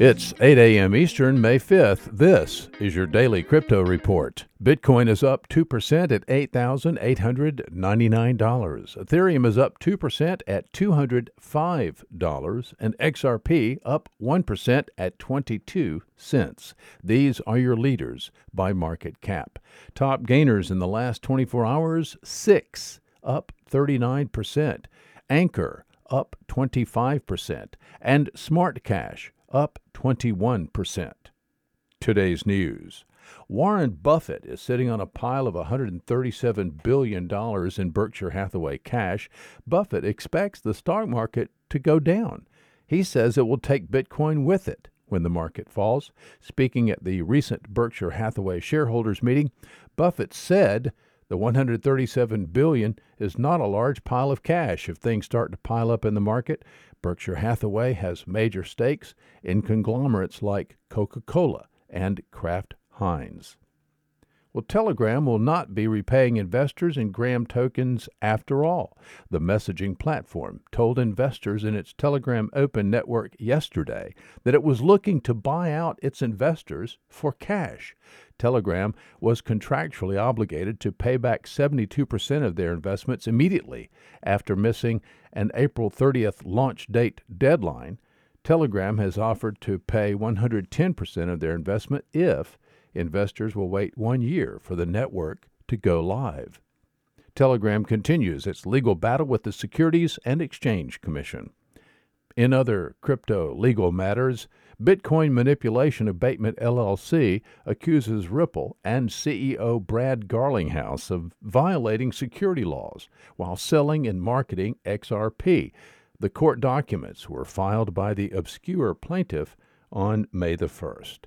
It's 8 a.m. Eastern, May 5th. This is your daily crypto report. Bitcoin is up 2% at $8,899. Ethereum is up 2% at $205. And XRP up 1% at 22 cents. These are your leaders by market cap. Top gainers in the last 24 hours, 6 up 39%. Anchor up 25%. And Smart Cash up 21%. Today's news. Warren Buffett is sitting on a pile of $137 billion in Berkshire Hathaway cash. Buffett expects the stock market to go down. He says it will take Bitcoin with it when the market falls. Speaking at the recent Berkshire Hathaway shareholders meeting, Buffett said the 137 billion is not a large pile of cash if things start to pile up in the market. Berkshire Hathaway has major stakes in conglomerates like Coca-Cola and Kraft Heinz. Well, Telegram will not be repaying investors in Gram tokens after all. The messaging platform told investors in its Telegram Open network yesterday that it was looking to buy out its investors for cash. Telegram was contractually obligated to pay back 72% of their investments immediately after missing an April 30th launch date deadline. Telegram has offered to pay 110% of their investment if investors will wait one year for the network to go live. Telegram continues its legal battle with the Securities and Exchange Commission. In other crypto legal matters, Bitcoin Manipulation Abatement LLC accuses Ripple and CEO Brad Garlinghouse of violating security laws while selling and marketing XRP. The court documents were filed by the obscure plaintiff on May the 1st.